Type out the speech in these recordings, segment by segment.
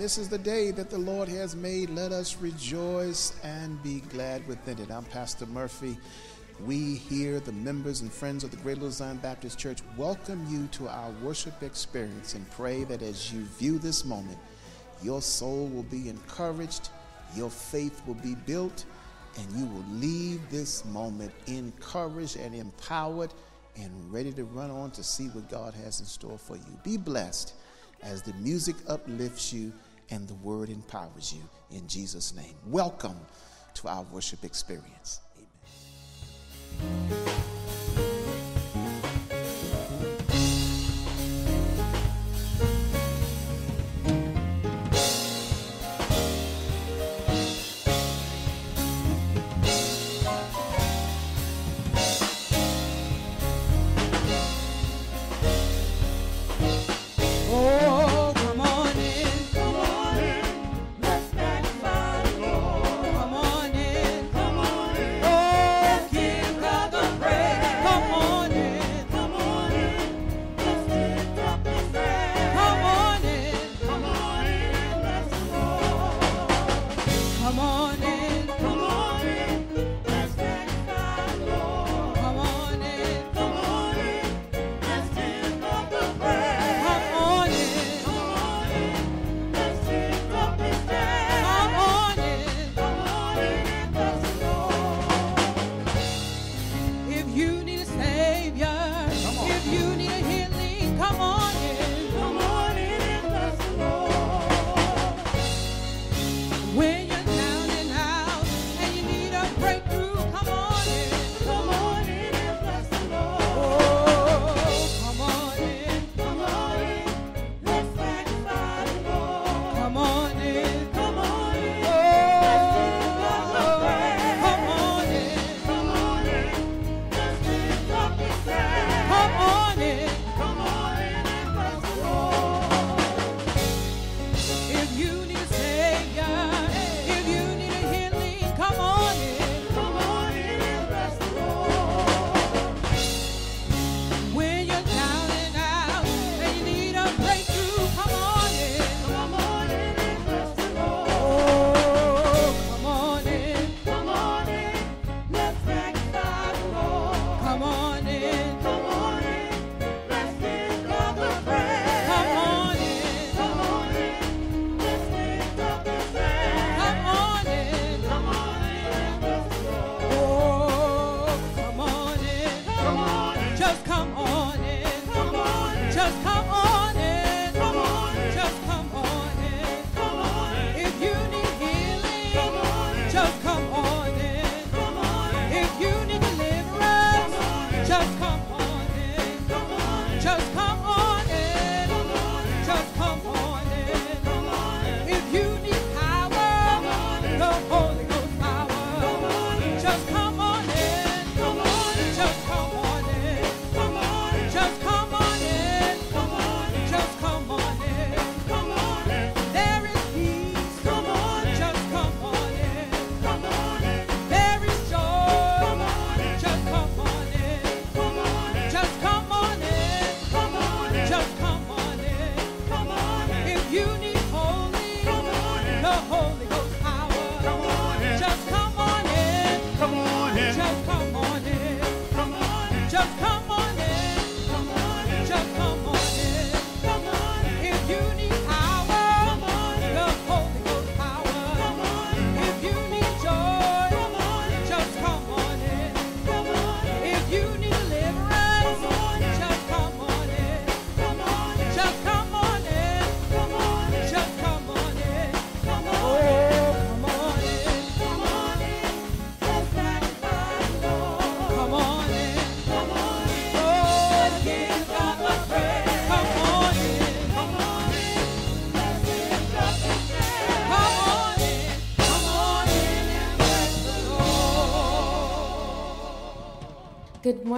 This is the day that the Lord has made. Let us rejoice and be glad within it. I'm Pastor Murphy. We here, the members and friends of the Greater Little Zion Baptist Church, welcome you to our worship experience and pray that as you view this moment, your soul will be encouraged, your faith will be built, and you will leave this moment encouraged and empowered and ready to run on to see what God has in store for you. Be blessed as the music uplifts you and the word empowers you in Jesus' name. Welcome to our worship experience. Amen.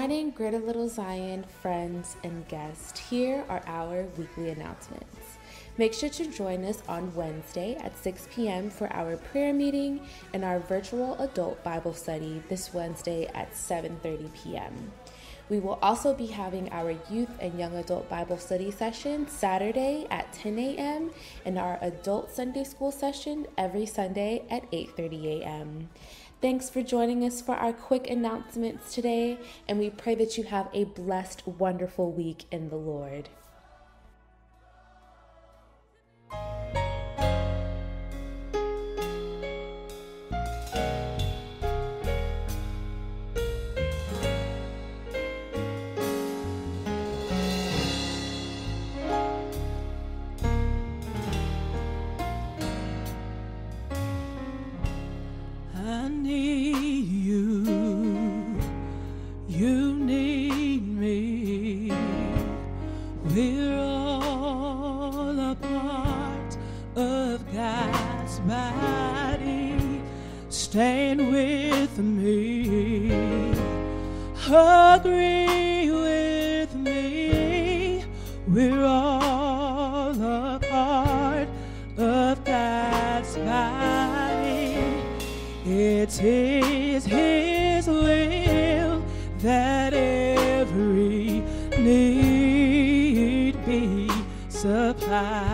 Morning, Greater Little Zion friends and guests. Here are our weekly announcements. Make sure to join us on Wednesday at 6 p.m. for our prayer meeting and our virtual adult Bible study this Wednesday at 7:30 p.m. We will also be having our youth and young adult Bible study session Saturday at 10 a.m. and our adult Sunday school session every Sunday at 8:30 a.m. Thanks for joining us for our quick announcements today, and we pray that you have a blessed, wonderful week in the Lord. you, you need me. We're all a part of God's body. Stand with me, agree with me. We're all a part. It's His, will that every need be supplied.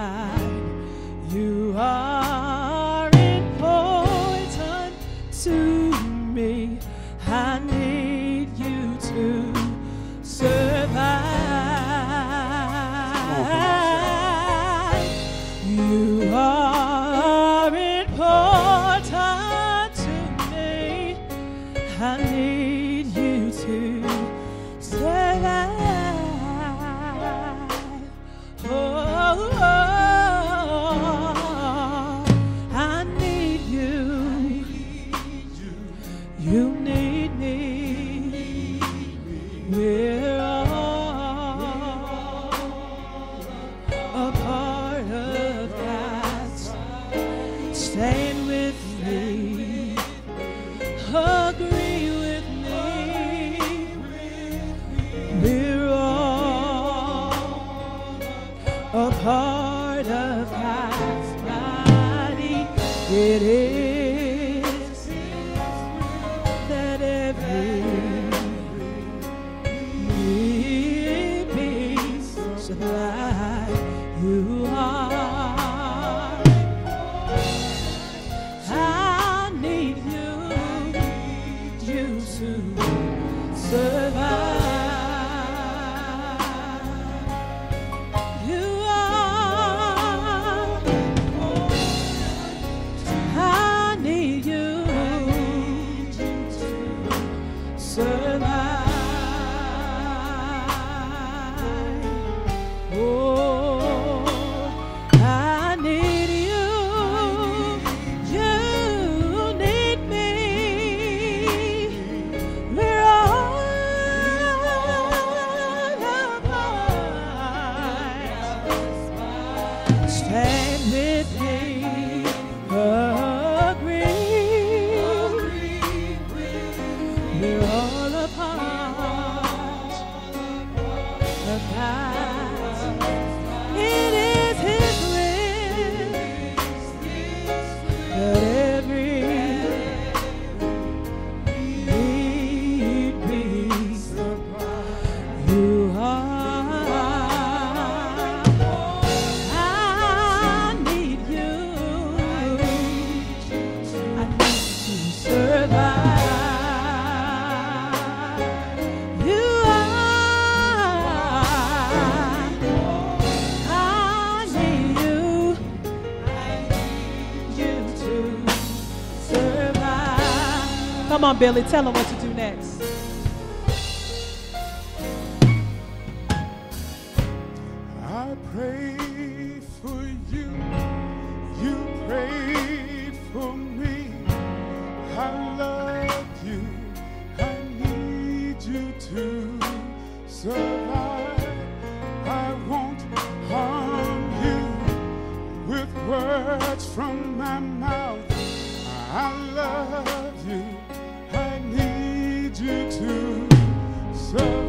On, Billy. Tell them what to do next. I pray for you. You for me. I love you. I need you to survive. I won't harm you with words from my mouth. I love you survive.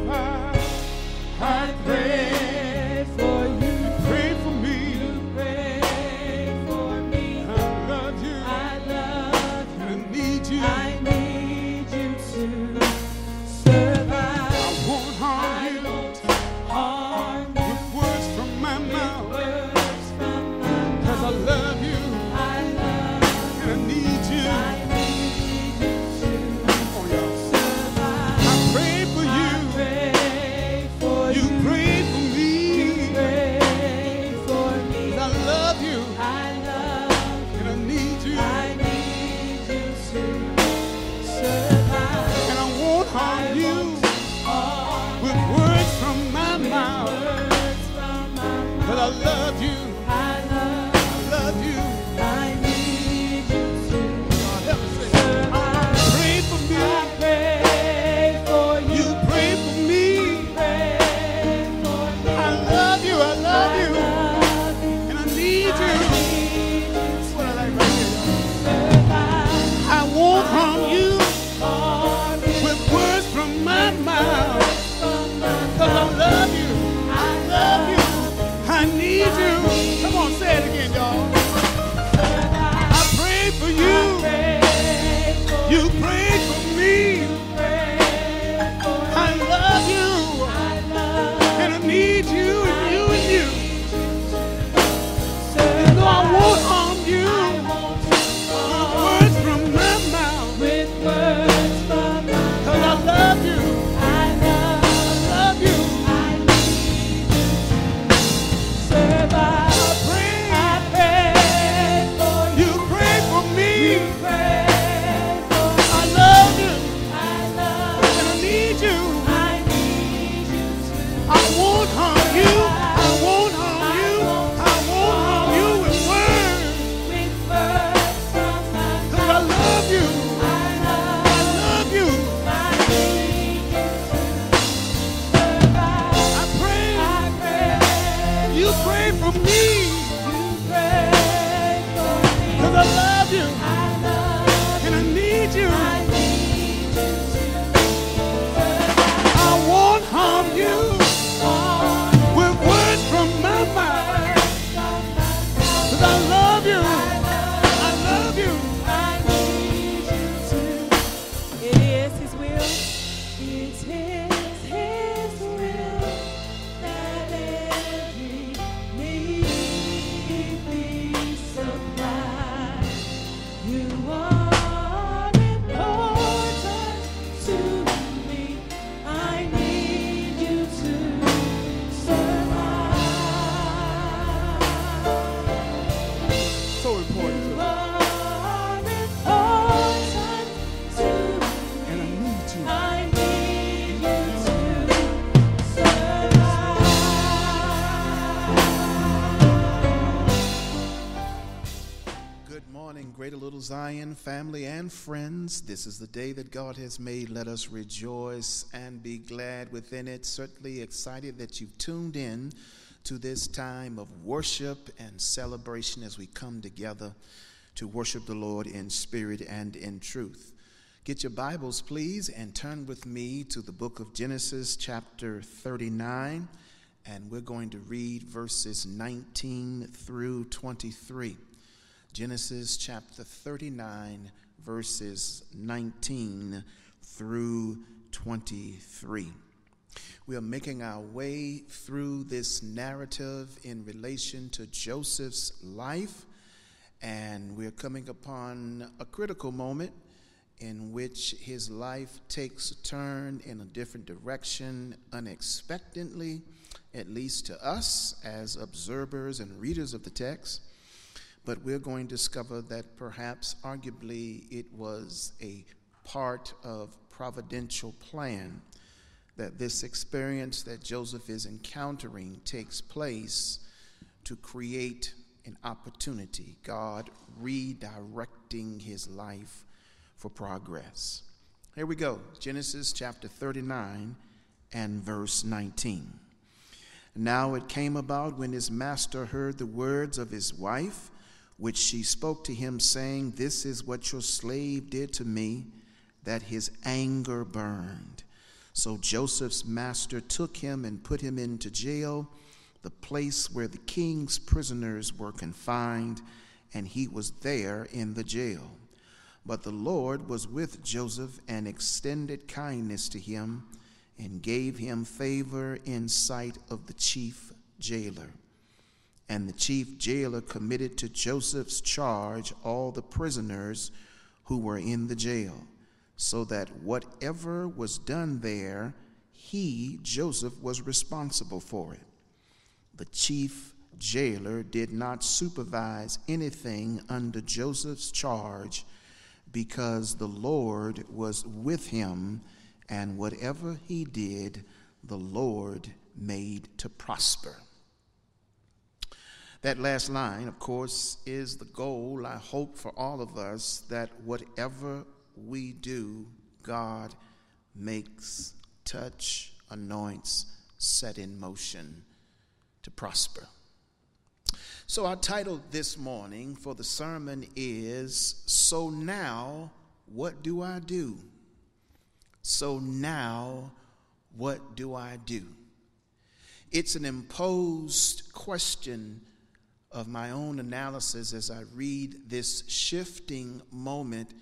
Zion family and friends. This is the day that God has made. Let us rejoice and be glad within it. Certainly excited that you've tuned in to this time of worship and celebration as we come together to worship the Lord in spirit and in truth. Get your Bibles, please, and turn with me to the book of Genesis, chapter 39, and we're going to read verses 19 through 23. Genesis chapter 39, verses 19 through 23. We are making our way through this narrative in relation to Joseph's life, and we're coming upon a critical moment in which his life takes a turn in a different direction unexpectedly, at least to us as observers and readers of the text but we're going to discover that perhaps arguably it was a part of providential plan that this experience that Joseph is encountering takes place to create an opportunity, God redirecting his life for progress. Here we go Genesis chapter 39 and verse 19. Now it came about when his master heard the words of his wife, which she spoke to him, saying, This is what your slave did to me, that his anger burned. So Joseph's master took him and put him into jail, the place where the king's prisoners were confined, and he was there in the jail. But the Lord was with Joseph and extended kindness to him and gave him favor in sight of the chief jailer. And the chief jailer committed to Joseph's charge all the prisoners who were in the jail, so that whatever was done there, he, Joseph, was responsible for it. The chief jailer did not supervise anything under Joseph's charge because the Lord was with him, and whatever he did, the Lord made to prosper. That last line, of course, is the goal, I hope, for all of us that whatever we do, God makes, touch, anoints, set in motion to prosper. So, our title this morning for the sermon is So Now, What Do I Do? So now, what do I do? It's an imposed question of my own analysis as I read this shifting moment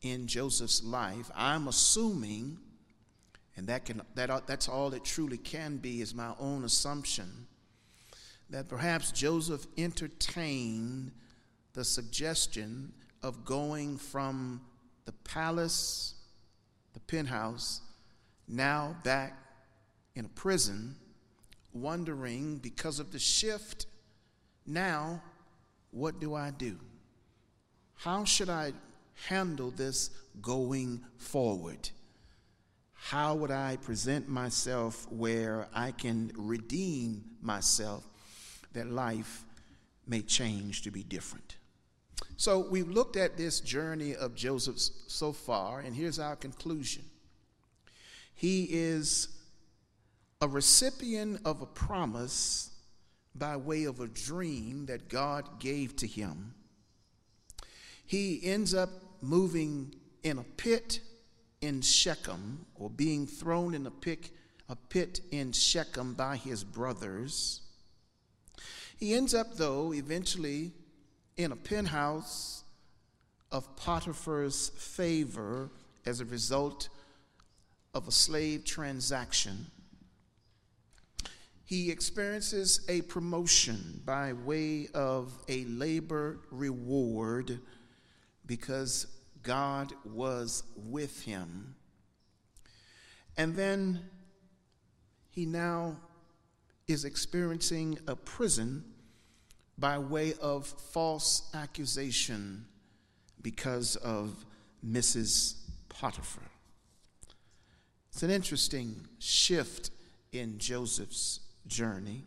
in Joseph's life. I'm assuming, and that can, that, that's all it truly can be, is my own assumption, that perhaps Joseph entertained the suggestion of going from the palace, the penthouse, now back in a prison, wondering because of the shift now, what do I do? How should I handle this going forward? How would I present myself where I can redeem myself that life may change to be different? So we've looked at this journey of Joseph so far, and here's our conclusion. He is a recipient of a promise by way of a dream that God gave to him. He ends up moving in a pit in Shechem, or being thrown in a pit, a pit in Shechem by his brothers. He ends up, though, eventually in a penthouse of Potiphar's favor as a result of a slave transaction he experiences a promotion by way of a labor reward because God was with him. And then he now is experiencing a prison by way of false accusation because of Mrs. Potiphar. It's an interesting shift in Joseph's journey.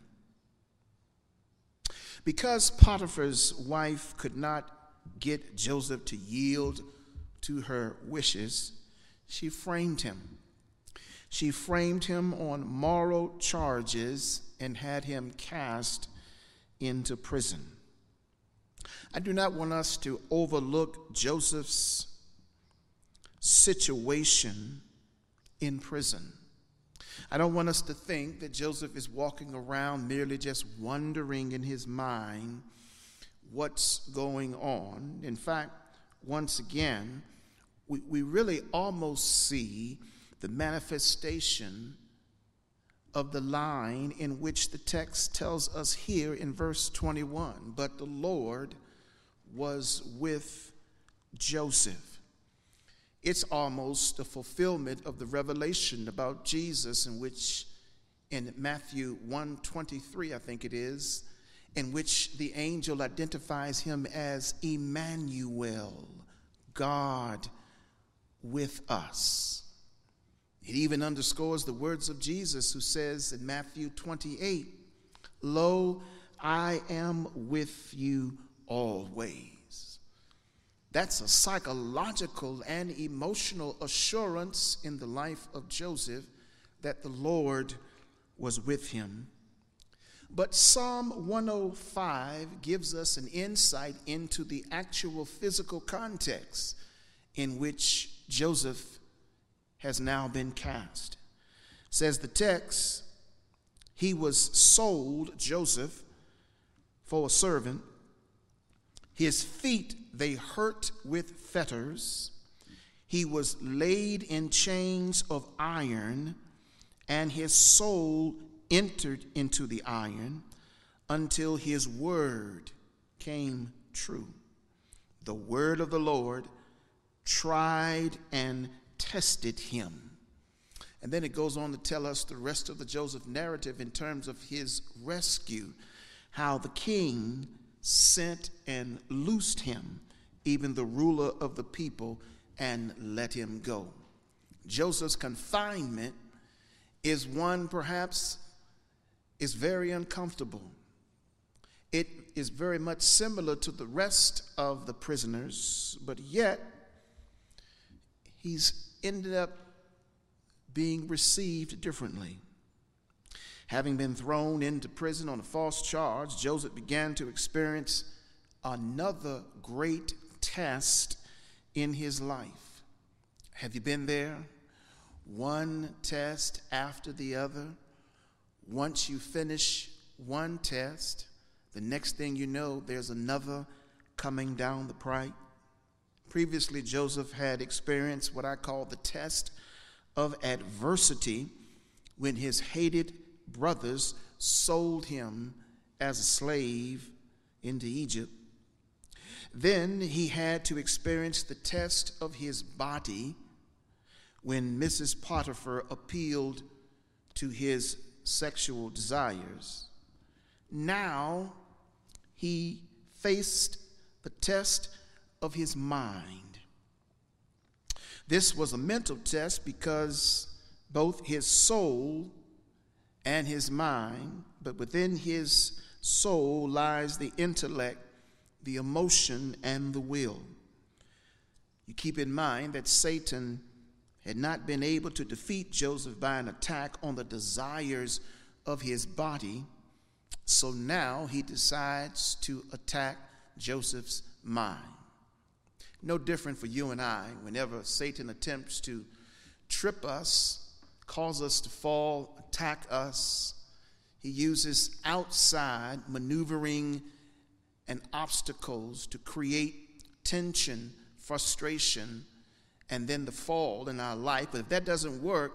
Because Potiphar's wife could not get Joseph to yield to her wishes, she framed him. She framed him on moral charges and had him cast into prison. I do not want us to overlook Joseph's situation in prison. I don't want us to think that Joseph is walking around merely just wondering in his mind what's going on. In fact, once again, we, we really almost see the manifestation of the line in which the text tells us here in verse 21 But the Lord was with Joseph it's almost a fulfillment of the revelation about Jesus in which in Matthew 1:23 I think it is in which the angel identifies him as Emmanuel God with us. It even underscores the words of Jesus who says in Matthew 28 lo I am with you always that's a psychological and emotional assurance in the life of Joseph that the Lord was with him. But Psalm 105 gives us an insight into the actual physical context in which Joseph has now been cast. Says the text, he was sold, Joseph, for a servant. His feet they hurt with fetters. He was laid in chains of iron, and his soul entered into the iron until his word came true. The word of the Lord tried and tested him. And then it goes on to tell us the rest of the Joseph narrative in terms of his rescue, how the king sent and loosed him, even the ruler of the people, and let him go. Joseph's confinement is one perhaps is very uncomfortable. It is very much similar to the rest of the prisoners, but yet he's ended up being received differently. Having been thrown into prison on a false charge, Joseph began to experience another great test in his life. Have you been there? One test after the other. Once you finish one test, the next thing you know, there's another coming down the pike. Previously, Joseph had experienced what I call the test of adversity when his hated brothers sold him as a slave into Egypt. Then he had to experience the test of his body when Mrs. Potiphar appealed to his sexual desires. Now he faced the test of his mind. This was a mental test because both his soul and his mind, but within his soul lies the intellect, the emotion, and the will. You keep in mind that Satan had not been able to defeat Joseph by an attack on the desires of his body, so now he decides to attack Joseph's mind. No different for you and I whenever Satan attempts to trip us, cause us to fall, attack us. He uses outside maneuvering and obstacles to create tension, frustration, and then the fall in our life. But if that doesn't work,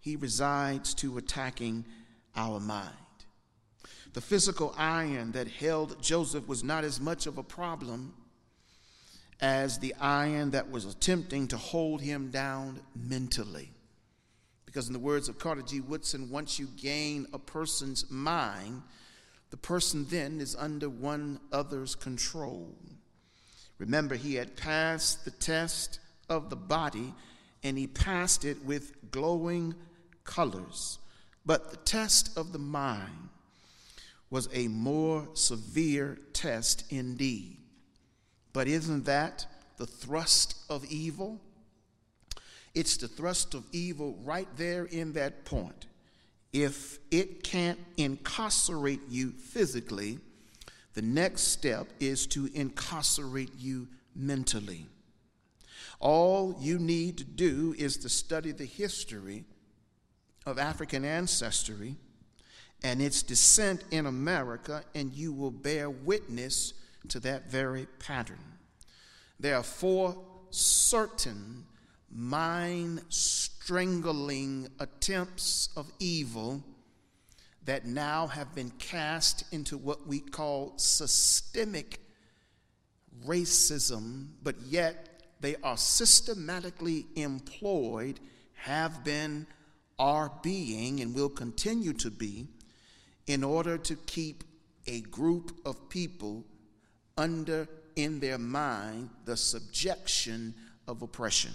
he resides to attacking our mind. The physical iron that held Joseph was not as much of a problem as the iron that was attempting to hold him down mentally. Because, in the words of Carter G. Woodson, once you gain a person's mind, the person then is under one other's control. Remember, he had passed the test of the body, and he passed it with glowing colors. But the test of the mind was a more severe test indeed. But isn't that the thrust of evil? It's the thrust of evil right there in that point. If it can't incarcerate you physically, the next step is to incarcerate you mentally. All you need to do is to study the history of African ancestry and its descent in America, and you will bear witness to that very pattern. There are four certain mind strangling attempts of evil that now have been cast into what we call systemic racism, but yet they are systematically employed, have been, are being, and will continue to be in order to keep a group of people under, in their mind, the subjection of oppression.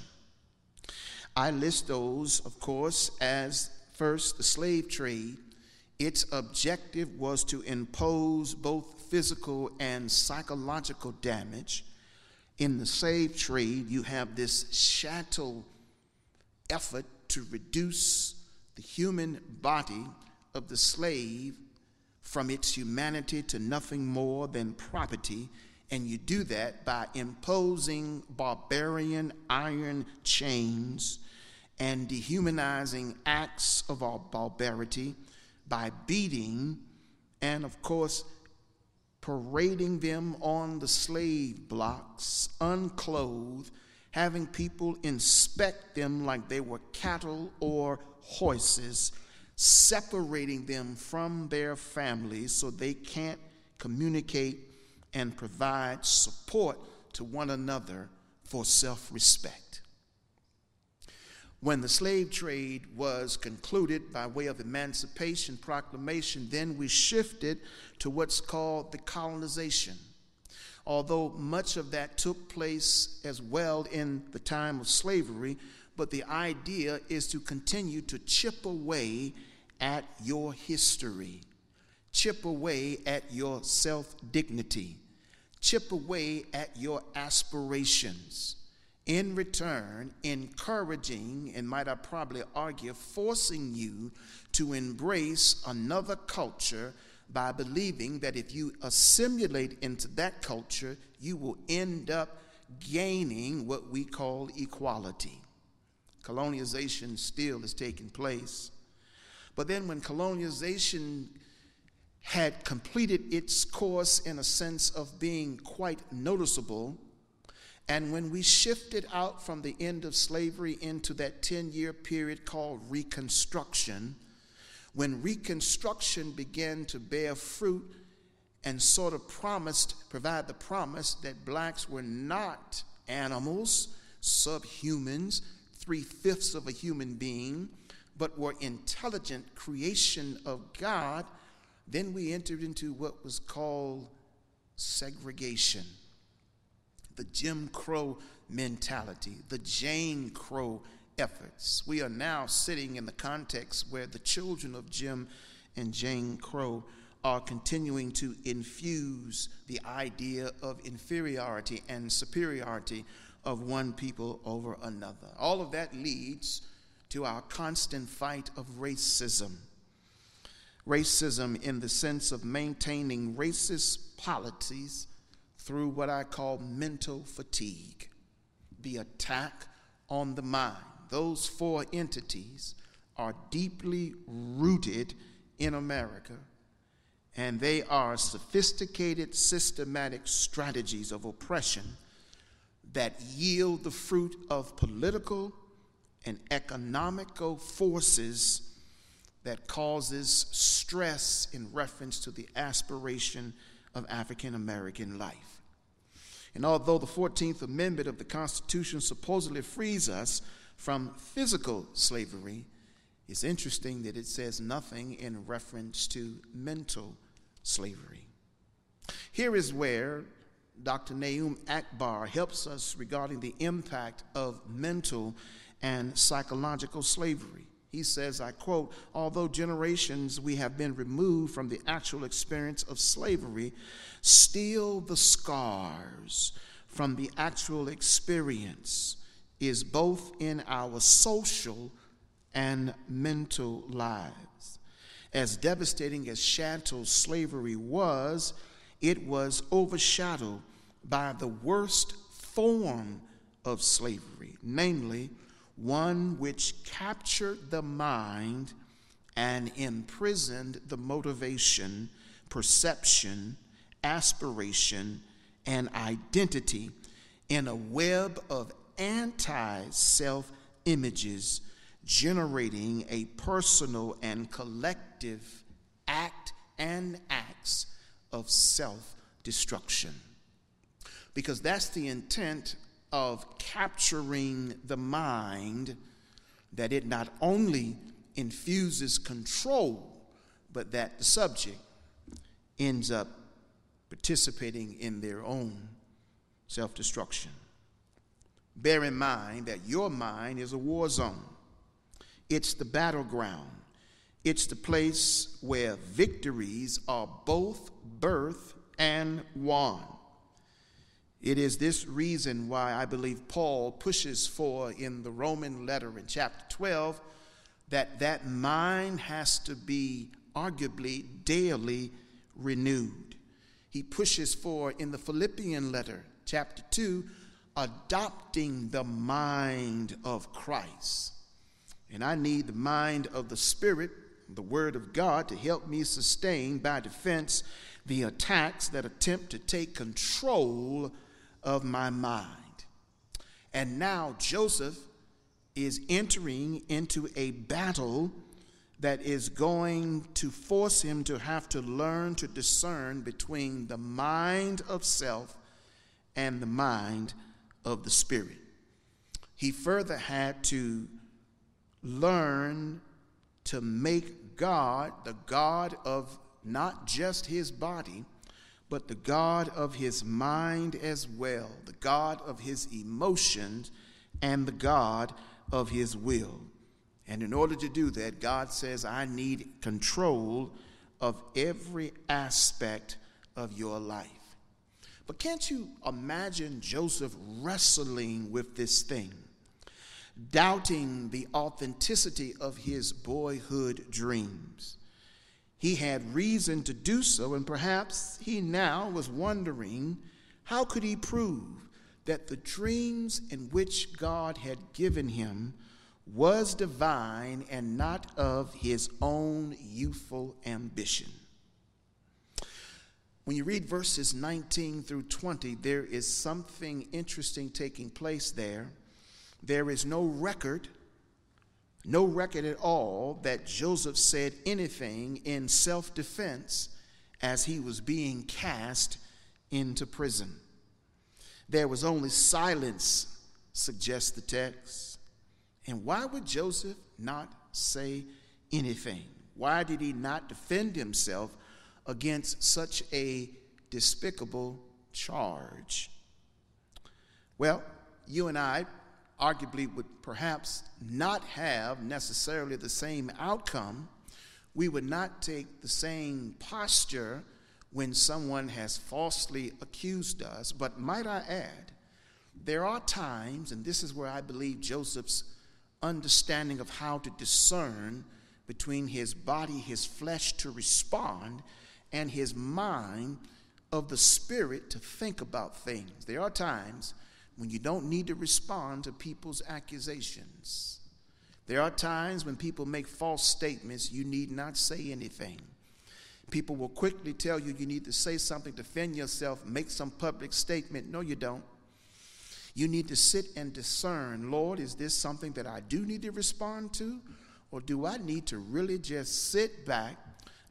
I list those, of course, as first the slave trade. Its objective was to impose both physical and psychological damage in the slave trade, you have this chattel effort to reduce the human body of the slave from its humanity to nothing more than property. And you do that by imposing barbarian iron chains and dehumanizing acts of our barbarity by beating and, of course, parading them on the slave blocks, unclothed, having people inspect them like they were cattle or horses, separating them from their families so they can't communicate and provide support to one another for self respect. When the slave trade was concluded by way of Emancipation Proclamation, then we shifted to what's called the colonization. Although much of that took place as well in the time of slavery, but the idea is to continue to chip away at your history, chip away at your self dignity, chip away at your aspirations. In return, encouraging, and might I probably argue, forcing you to embrace another culture by believing that if you assimilate into that culture, you will end up gaining what we call equality. Colonization still is taking place. But then, when colonization had completed its course in a sense of being quite noticeable, and when we shifted out from the end of slavery into that 10 year period called Reconstruction, when Reconstruction began to bear fruit and sort of promised, provide the promise that blacks were not animals, subhumans, three fifths of a human being, but were intelligent creation of God, then we entered into what was called segregation. The Jim Crow mentality, the Jane Crow efforts. We are now sitting in the context where the children of Jim and Jane Crow are continuing to infuse the idea of inferiority and superiority of one people over another. All of that leads to our constant fight of racism. Racism in the sense of maintaining racist policies through what I call mental fatigue, the attack on the mind. Those four entities are deeply rooted in America and they are sophisticated, systematic strategies of oppression that yield the fruit of political and economical forces that causes stress in reference to the aspiration of African American life. And although the 14th Amendment of the Constitution supposedly frees us from physical slavery, it's interesting that it says nothing in reference to mental slavery. Here is where Dr. Na'im Akbar helps us regarding the impact of mental and psychological slavery. He says, I quote, although generations we have been removed from the actual experience of slavery, still the scars from the actual experience is both in our social and mental lives. As devastating as chattel slavery was, it was overshadowed by the worst form of slavery, namely, one which captured the mind and imprisoned the motivation, perception, aspiration, and identity in a web of anti self images generating a personal and collective act and acts of self destruction. Because that's the intent of capturing the mind, that it not only infuses control, but that the subject ends up participating in their own self destruction. Bear in mind that your mind is a war zone. It's the battleground. It's the place where victories are both birth and won. It is this reason why I believe Paul pushes for in the Roman letter in chapter 12 that that mind has to be arguably daily renewed. He pushes for in the Philippian letter, chapter 2, adopting the mind of Christ. And I need the mind of the Spirit, the Word of God, to help me sustain by defense the attacks that attempt to take control of my mind. And now Joseph is entering into a battle that is going to force him to have to learn to discern between the mind of self and the mind of the Spirit. He further had to learn to make God the God of not just his body, but the God of his mind as well, the God of his emotions, and the God of his will. And in order to do that, God says, I need control of every aspect of your life. But can't you imagine Joseph wrestling with this thing, doubting the authenticity of his boyhood dreams? He had reason to do so, and perhaps he now was wondering how could he prove that the dreams in which God had given him was divine and not of his own youthful ambition. When you read verses 19 through 20, there is something interesting taking place there. There is no record, no record at all, that Joseph said anything in self defense as he was being cast into prison. There was only silence, suggests the text. And why would Joseph not say anything? Why did he not defend himself against such a despicable charge? Well, you and I arguably would perhaps not have necessarily the same outcome. We would not take the same posture when someone has falsely accused us. But might I add, there are times, and this is where I believe Joseph's understanding of how to discern between his body, his flesh to respond, and his mind of the spirit to think about things. There are times when you don't need to respond to people's accusations. There are times when people make false statements, you need not say anything. People will quickly tell you you need to say something, defend yourself, make some public statement. No, you don't. You need to sit and discern Lord, is this something that I do need to respond to? Or do I need to really just sit back,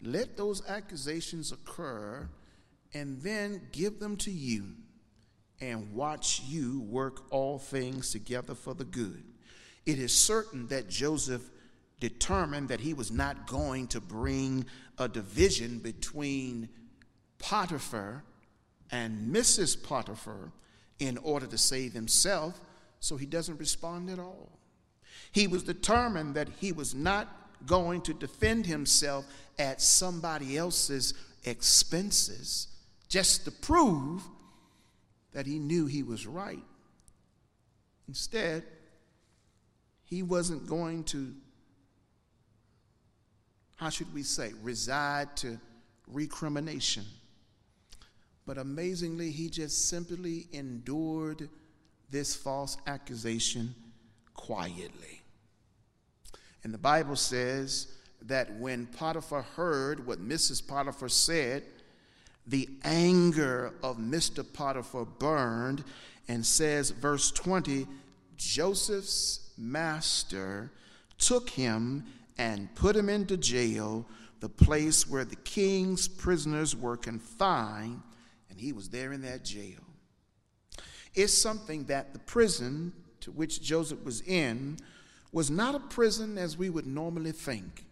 let those accusations occur, and then give them to you and watch you work all things together for the good? It is certain that Joseph determined that he was not going to bring a division between Potiphar and Mrs. Potiphar in order to save himself, so he doesn't respond at all. He was determined that he was not going to defend himself at somebody else's expenses just to prove that he knew he was right. Instead, he wasn't going to how should we say, reside to recrimination. But amazingly, he just simply endured this false accusation quietly. And the Bible says that when Potiphar heard what Mrs. Potiphar said, the anger of Mr. Potiphar burned, and says, verse 20, Joseph's master took him and put him into jail, the place where the king's prisoners were confined, and he was there in that jail. It's something that the prison to which Joseph was in was not a prison as we would normally think.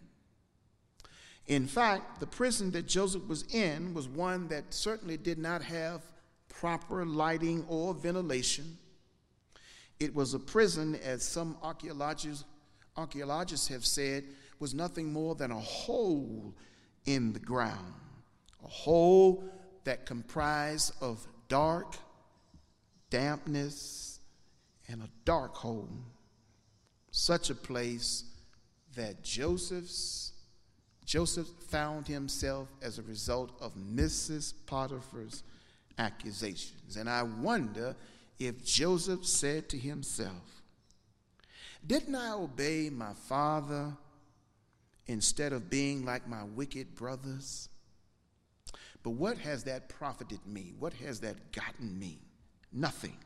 In fact, the prison that Joseph was in was one that certainly did not have proper lighting or ventilation. It was a prison, as some archaeologists archaeologists have said was nothing more than a hole in the ground, a hole that comprised of dark, dampness, and a dark hole. Such a place that Joseph's Joseph found himself as a result of Mrs. Potiphar's accusations. And I wonder if Joseph said to himself, didn't I obey my father instead of being like my wicked brothers? But what has that profited me? What has that gotten me? Nothing.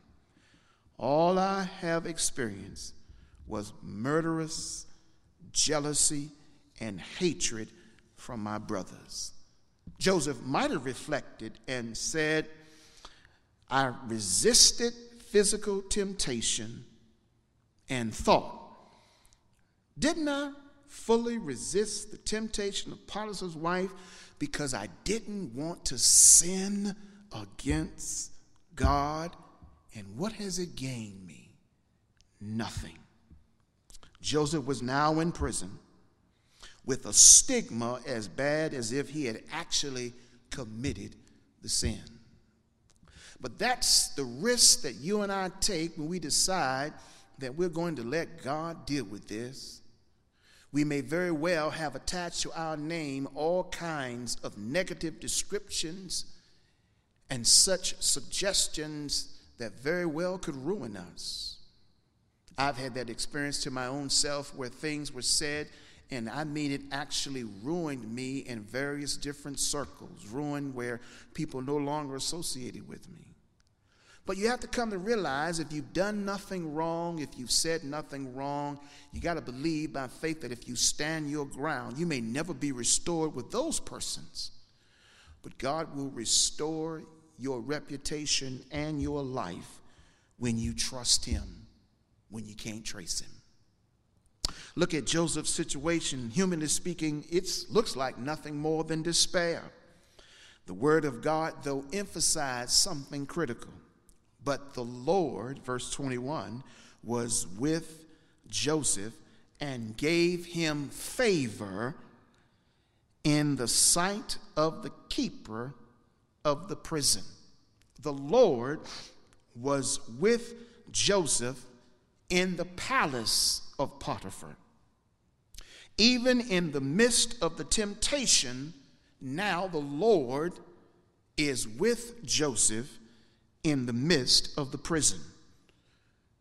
All I have experienced was murderous jealousy and hatred from my brothers. Joseph might have reflected and said, I resisted physical temptation and thought, didn't I fully resist the temptation of Potiphar's wife because I didn't want to sin against God? And what has it gained me? Nothing. Joseph was now in prison, with a stigma as bad as if he had actually committed the sin. But that's the risk that you and I take when we decide that we're going to let God deal with this. We may very well have attached to our name all kinds of negative descriptions and such suggestions that very well could ruin us. I've had that experience to my own self where things were said and I mean it actually ruined me in various different circles, ruined where people no longer associated with me. But you have to come to realize if you've done nothing wrong, if you've said nothing wrong, you got to believe by faith that if you stand your ground, you may never be restored with those persons. But God will restore your reputation and your life when you trust Him, when you can't trace Him. Look at Joseph's situation. Humanly speaking, it looks like nothing more than despair. The word of God, though, emphasized something critical. But the Lord, verse 21, was with Joseph and gave him favor in the sight of the keeper of the prison. The Lord was with Joseph in the palace of Potiphar. Even in the midst of the temptation, now the Lord is with Joseph in the midst of the prison.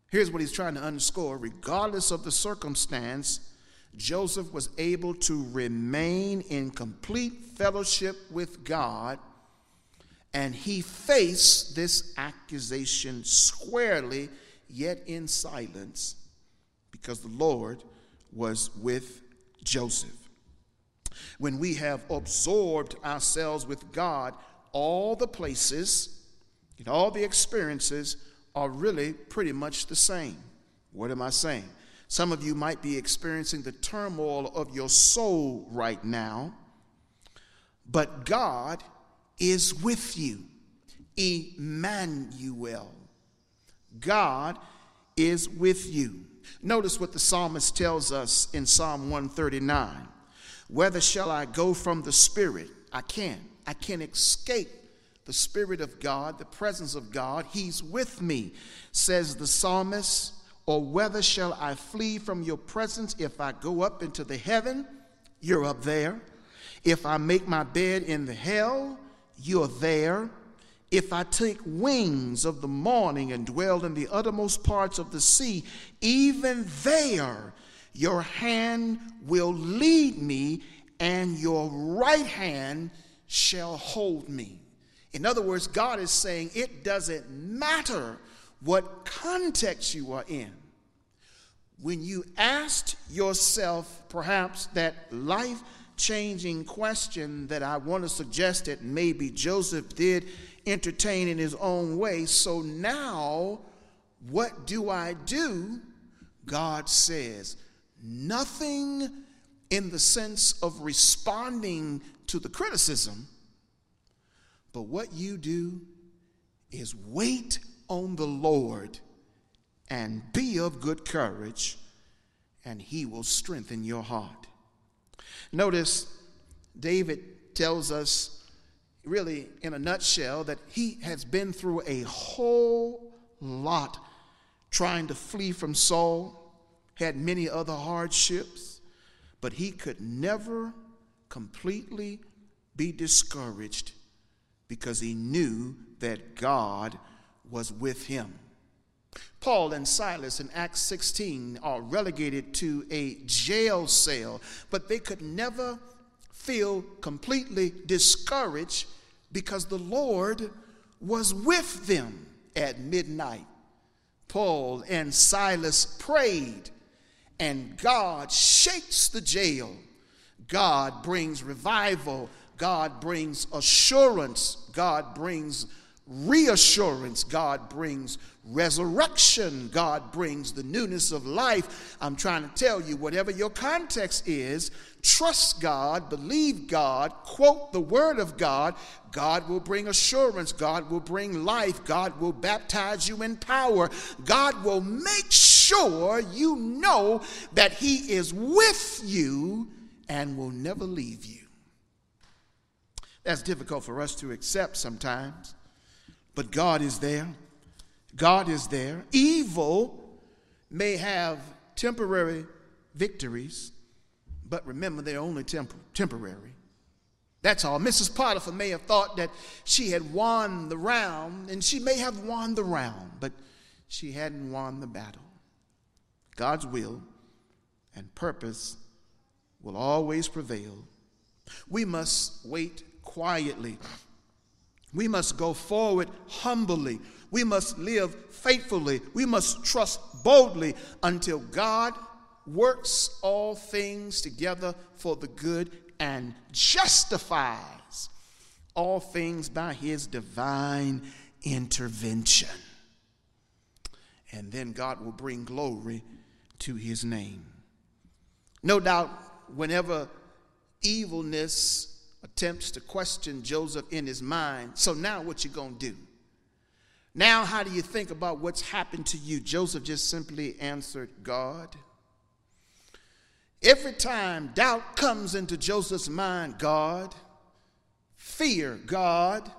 Here's what he's trying to underscore regardless of the circumstance, Joseph was able to remain in complete fellowship with God, and he faced this accusation squarely, yet in silence, because the Lord was with Joseph. When we have absorbed ourselves with God, all the places and all the experiences are really pretty much the same. What am I saying? Some of you might be experiencing the turmoil of your soul right now, but God is with you. Emmanuel. God is with you. Notice what the psalmist tells us in Psalm 139 Whether shall I go from the Spirit? I can't. I can't escape the Spirit of God, the presence of God. He's with me, says the psalmist. Or whether shall I flee from your presence? If I go up into the heaven, you're up there. If I make my bed in the hell, you're there. If I take wings of the morning and dwell in the uttermost parts of the sea, even there your hand will lead me, and your right hand shall hold me. In other words, God is saying it doesn't matter what context you are in. When you asked yourself perhaps that life changing question that I want to suggest that maybe Joseph did entertain in his own way. So now, what do I do? God says, nothing in the sense of responding to the criticism, but what you do is wait on the Lord and be of good courage, and he will strengthen your heart. Notice David tells us really, in a nutshell, that he has been through a whole lot trying to flee from Saul, had many other hardships, but he could never completely be discouraged because he knew that God was with him. Paul and Silas in Acts 16 are relegated to a jail cell, but they could never feel completely discouraged because the Lord was with them at midnight. Paul and Silas prayed, and God shakes the jail. God brings revival. God brings assurance. God brings reassurance. God brings resurrection. God brings the newness of life. I'm trying to tell you, whatever your context is, trust God, believe God, quote the word of God. God will bring assurance. God will bring life. God will baptize you in power. God will make sure you know that He is with you and will never leave you. That's difficult for us to accept sometimes, but God is there. God is there. Evil may have temporary victories, but remember, they're only temp- temporary. That's all. Mrs. Potiphar may have thought that she had won the round, and she may have won the round, but she hadn't won the battle. God's will and purpose will always prevail. We must wait quietly. We must go forward humbly. We must live faithfully. We must trust boldly until God works all things together for the good and justifies all things by his divine intervention. And then God will bring glory to his name. No doubt, whenever evilness attempts to question Joseph in his mind, so now what you going to do? Now, how do you think about what's happened to you? Joseph just simply answered, God. Every time doubt comes into Joseph's mind, God, fear, God,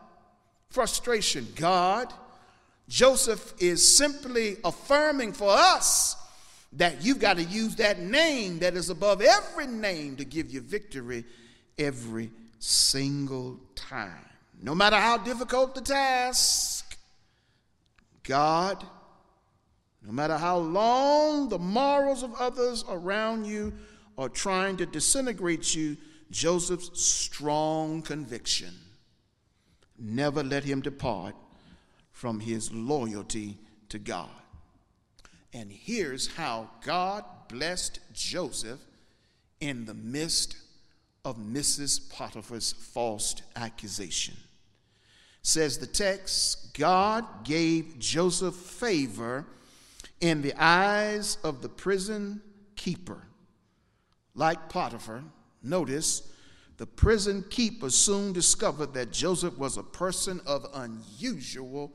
frustration, God, Joseph is simply affirming for us that you've got to use that name that is above every name to give you victory every single time. No matter how difficult the task, God, no matter how long the morals of others around you are trying to disintegrate you, Joseph's strong conviction never let him depart from his loyalty to God. And here's how God blessed Joseph in the midst of Mrs. Potiphar's false accusation. Says the text, God gave Joseph favor in the eyes of the prison keeper. Like Potiphar, notice the prison keeper soon discovered that Joseph was a person of unusual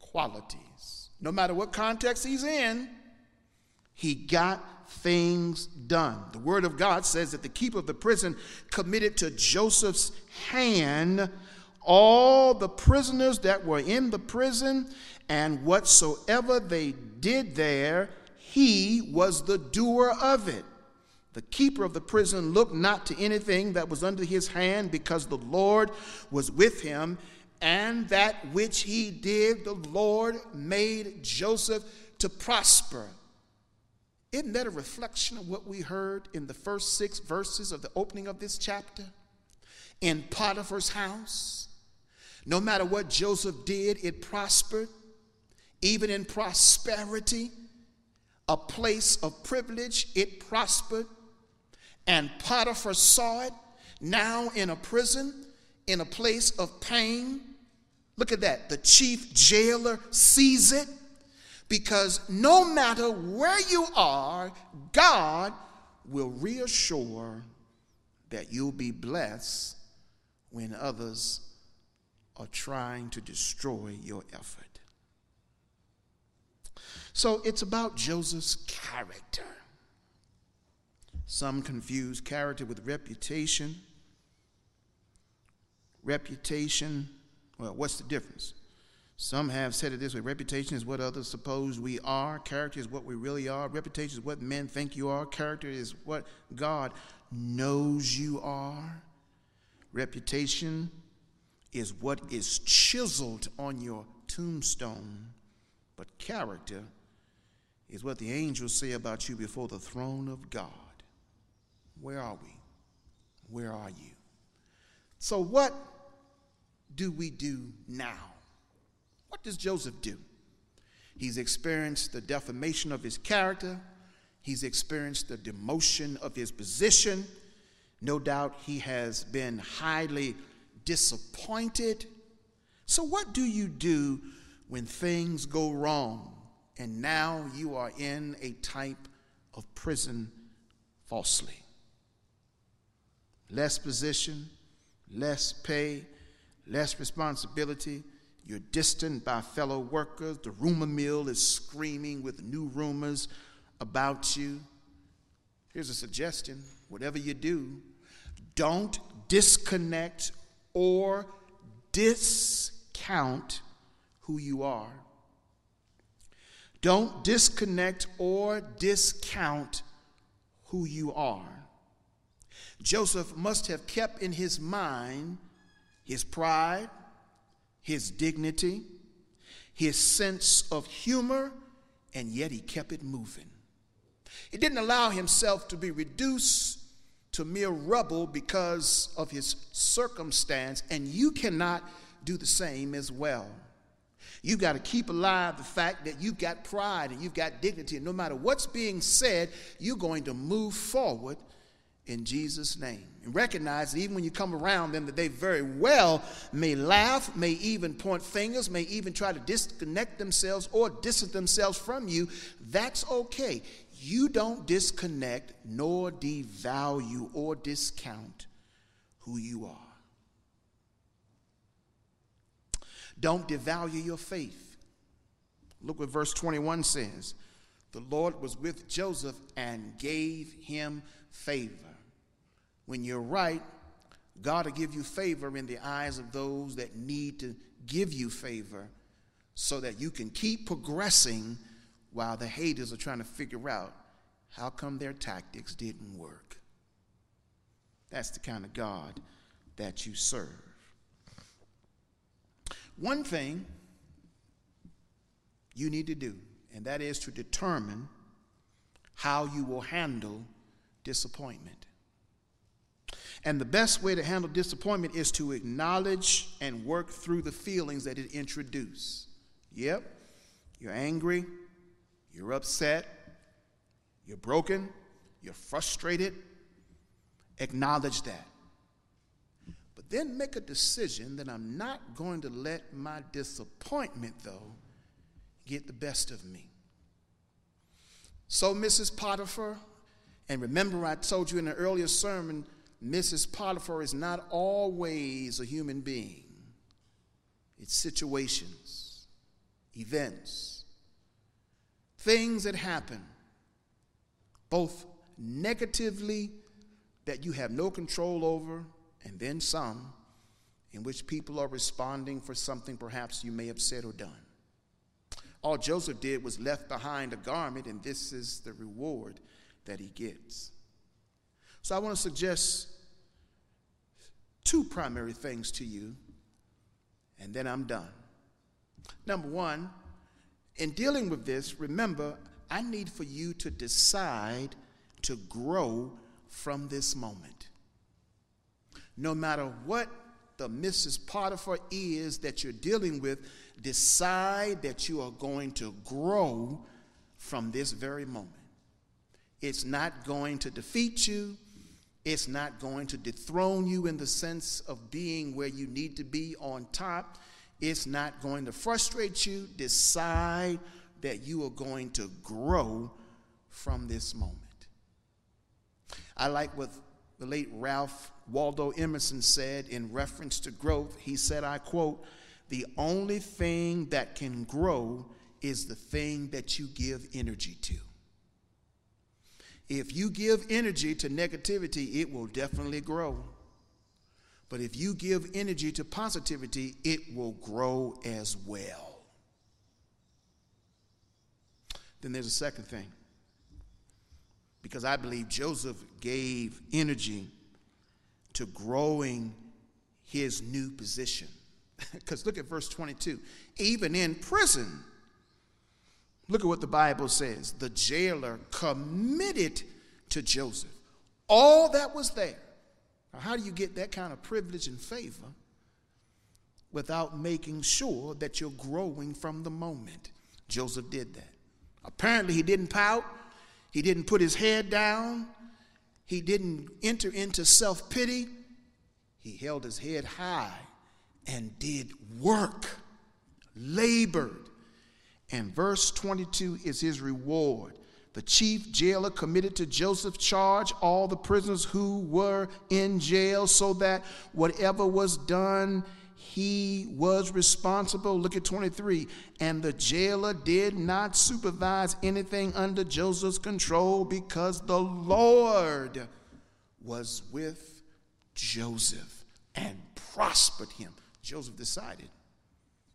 qualities. No matter what context he's in, he got things done. The word of God says that the keeper of the prison committed to Joseph's hand all the prisoners that were in the prison, and whatsoever they did there, he was the doer of it. The keeper of the prison looked not to anything that was under his hand because the Lord was with him, and that which he did, the Lord made Joseph to prosper. Isn't that a reflection of what we heard in the first six verses of the opening of this chapter? In Potiphar's house, no matter what Joseph did, it prospered. Even in prosperity, a place of privilege, it prospered. And Potiphar saw it now in a prison, in a place of pain. Look at that. The chief jailer sees it because no matter where you are, God will reassure that you'll be blessed when others are trying to destroy your effort. So it's about Joseph's character. Some confuse character with reputation. Reputation, well, what's the difference? Some have said it this way reputation is what others suppose we are, character is what we really are, reputation is what men think you are, character is what God knows you are. Reputation is what is chiseled on your tombstone, but character is what the angels say about you before the throne of God. Where are we? Where are you? So, what do we do now? What does Joseph do? He's experienced the defamation of his character, he's experienced the demotion of his position. No doubt he has been highly disappointed. So, what do you do when things go wrong and now you are in a type of prison falsely? less position, less pay, less responsibility. You're distant by fellow workers. The rumor mill is screaming with new rumors about you. Here's a suggestion whatever you do, Don't disconnect or discount who you are. Don't disconnect or discount who you are. Joseph must have kept in his mind his pride, his dignity, his sense of humor, and yet he kept it moving. He didn't allow himself to be reduced to mere rubble because of his circumstance, and you cannot do the same as well. You've got to keep alive the fact that you've got pride and you've got dignity, and no matter what's being said, you're going to move forward in Jesus' name. And recognize that even when you come around them, that they very well may laugh, may even point fingers, may even try to disconnect themselves or distance themselves from you. That's okay. You don't disconnect nor devalue or discount who you are. Don't devalue your faith. Look what verse 21 says. The Lord was with Joseph and gave him favor. When you're right, God will give you favor in the eyes of those that need to give you favor so that you can keep progressing while the haters are trying to figure out how come their tactics didn't work. That's the kind of God that you serve. One thing you need to do, and that is to determine how you will handle disappointment. And the best way to handle disappointment is to acknowledge and work through the feelings that it introduces. Yep, you're angry, you're upset, you're broken, you're frustrated. Acknowledge that. But then make a decision that I'm not going to let my disappointment, though, get the best of me. So, Mrs. Potiphar, and remember I told you in an earlier sermon, Mrs. Potiphar is not always a human being. It's situations, events, things that happen, both negatively that you have no control over and then some in which people are responding for something perhaps you may have said or done. All Joseph did was left behind a garment, and this is the reward that he gets. So I want to suggest two primary things to you, and then I'm done. Number one, in dealing with this, remember, I need for you to decide to grow from this moment no matter what the Mrs. Potiphar is that you're dealing with, decide that you are going to grow from this very moment. It's not going to defeat you. It's not going to dethrone you in the sense of being where you need to be on top. It's not going to frustrate you. Decide that you are going to grow from this moment. I like what the late Ralph Waldo Emerson said in reference to growth, he said, I quote, the only thing that can grow is the thing that you give energy to. If you give energy to negativity, it will definitely grow. But if you give energy to positivity, it will grow as well. Then there's a second thing. Because I believe Joseph gave energy to growing his new position. Because look at verse 22. Even in prison, look at what the Bible says. The jailer committed to Joseph all that was there. Now, how do you get that kind of privilege and favor without making sure that you're growing from the moment? Joseph did that. Apparently, he didn't pout, he didn't put his head down, he didn't enter into self pity. He held his head high and did work, labored. And verse 22 is his reward. The chief jailer committed to Joseph's charge all the prisoners who were in jail so that whatever was done, he was responsible. Look at 23. And the jailer did not supervise anything under Joseph's control because the Lord was with Joseph and prospered him. Joseph decided,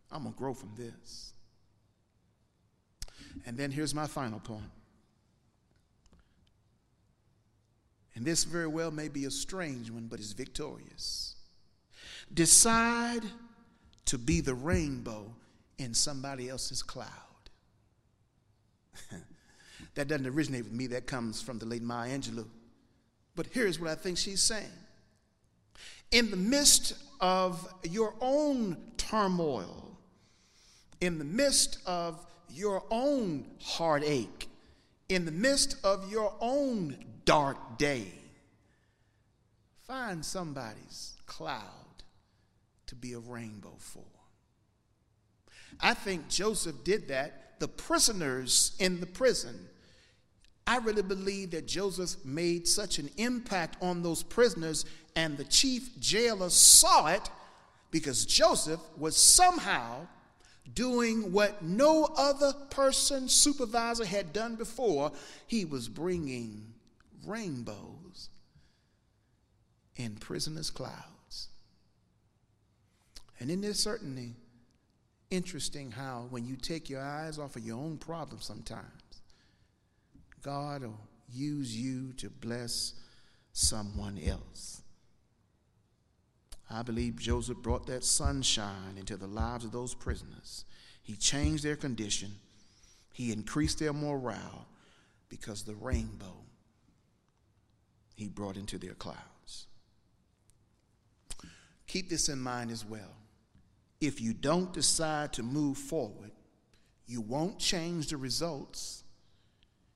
I'm going to grow from this. And then here's my final point. And this very well may be a strange one, but it's victorious. Decide to be the rainbow in somebody else's cloud. that doesn't originate with me, that comes from the late Maya Angelou. But here's what I think she's saying. In the midst of your own turmoil, in the midst of your own heartache, in the midst of your own dark day, find somebody's cloud to be a rainbow for. I think Joseph did that. The prisoners in the prison, I really believe that Joseph made such an impact on those prisoners, and the chief jailer saw it because Joseph was somehow doing what no other person, supervisor had done before. He was bringing rainbows in prisoners' clouds. And in this certainly interesting how when you take your eyes off of your own problems sometimes, God will use you to bless someone else. I believe Joseph brought that sunshine into the lives of those prisoners. He changed their condition, he increased their morale because the rainbow he brought into their clouds. Keep this in mind as well if you don't decide to move forward, you won't change the results,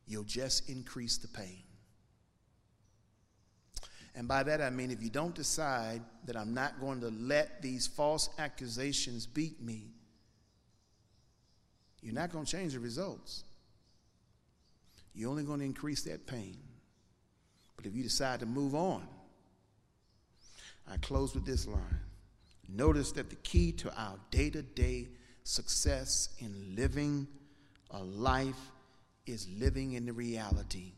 you'll just increase the pain. And by that I mean, if you don't decide that I'm not going to let these false accusations beat me, you're not going to change the results. You're only going to increase that pain. But if you decide to move on, I close with this line Notice that the key to our day to day success in living a life is living in the reality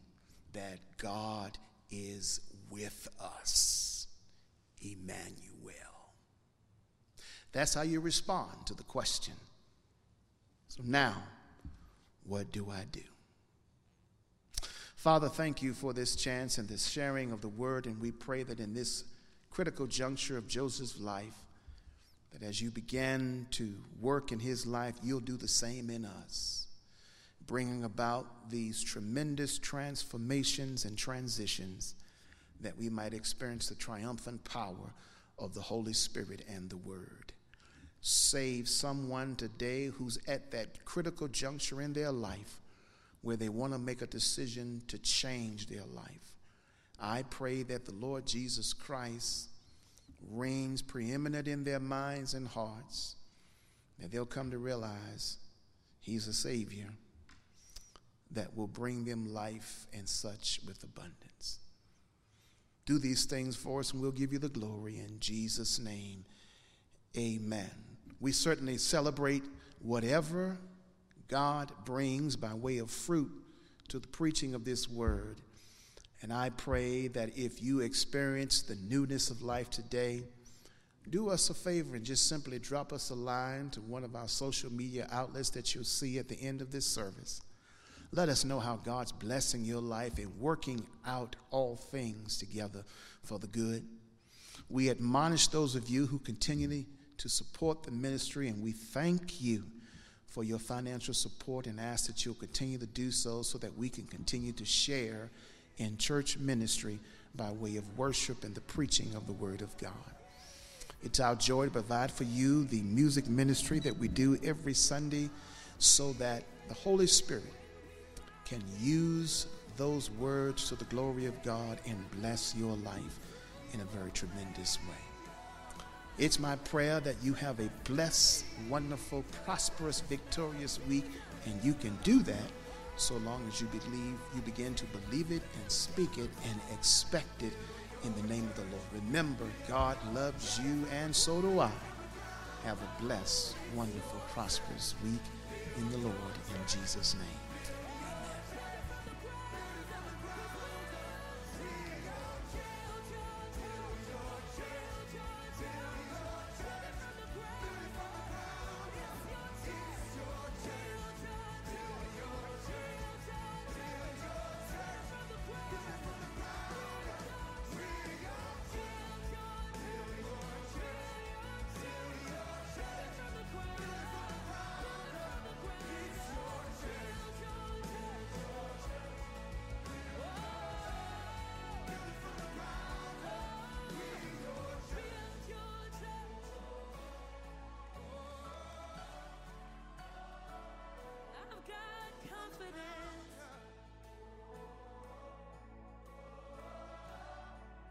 that God is with us. Emmanuel. That's how you respond to the question. So now, what do I do? Father, thank you for this chance and this sharing of the word, and we pray that in this critical juncture of Joseph's life, that as you begin to work in his life, you'll do the same in us, bringing about these tremendous transformations and transitions that we might experience the triumphant power of the Holy Spirit and the Word. Save someone today who's at that critical juncture in their life where they want to make a decision to change their life. I pray that the Lord Jesus Christ reigns preeminent in their minds and hearts, that they'll come to realize He's a Savior that will bring them life and such with abundance. Do these things for us, and we'll give you the glory in Jesus' name. Amen. We certainly celebrate whatever God brings by way of fruit to the preaching of this word. And I pray that if you experience the newness of life today, do us a favor and just simply drop us a line to one of our social media outlets that you'll see at the end of this service. Let us know how God's blessing your life and working out all things together for the good. We admonish those of you who continually to support the ministry, and we thank you for your financial support and ask that you'll continue to do so so that we can continue to share in church ministry by way of worship and the preaching of the Word of God. It's our joy to provide for you the music ministry that we do every Sunday so that the Holy Spirit can use those words to the glory of God and bless your life in a very tremendous way. It's my prayer that you have a blessed, wonderful, prosperous, victorious week, and you can do that so long as you believe, you begin to believe it and speak it and expect it in the name of the Lord. Remember, God loves you, and so do I. Have a blessed, wonderful, prosperous week in the Lord in Jesus' name.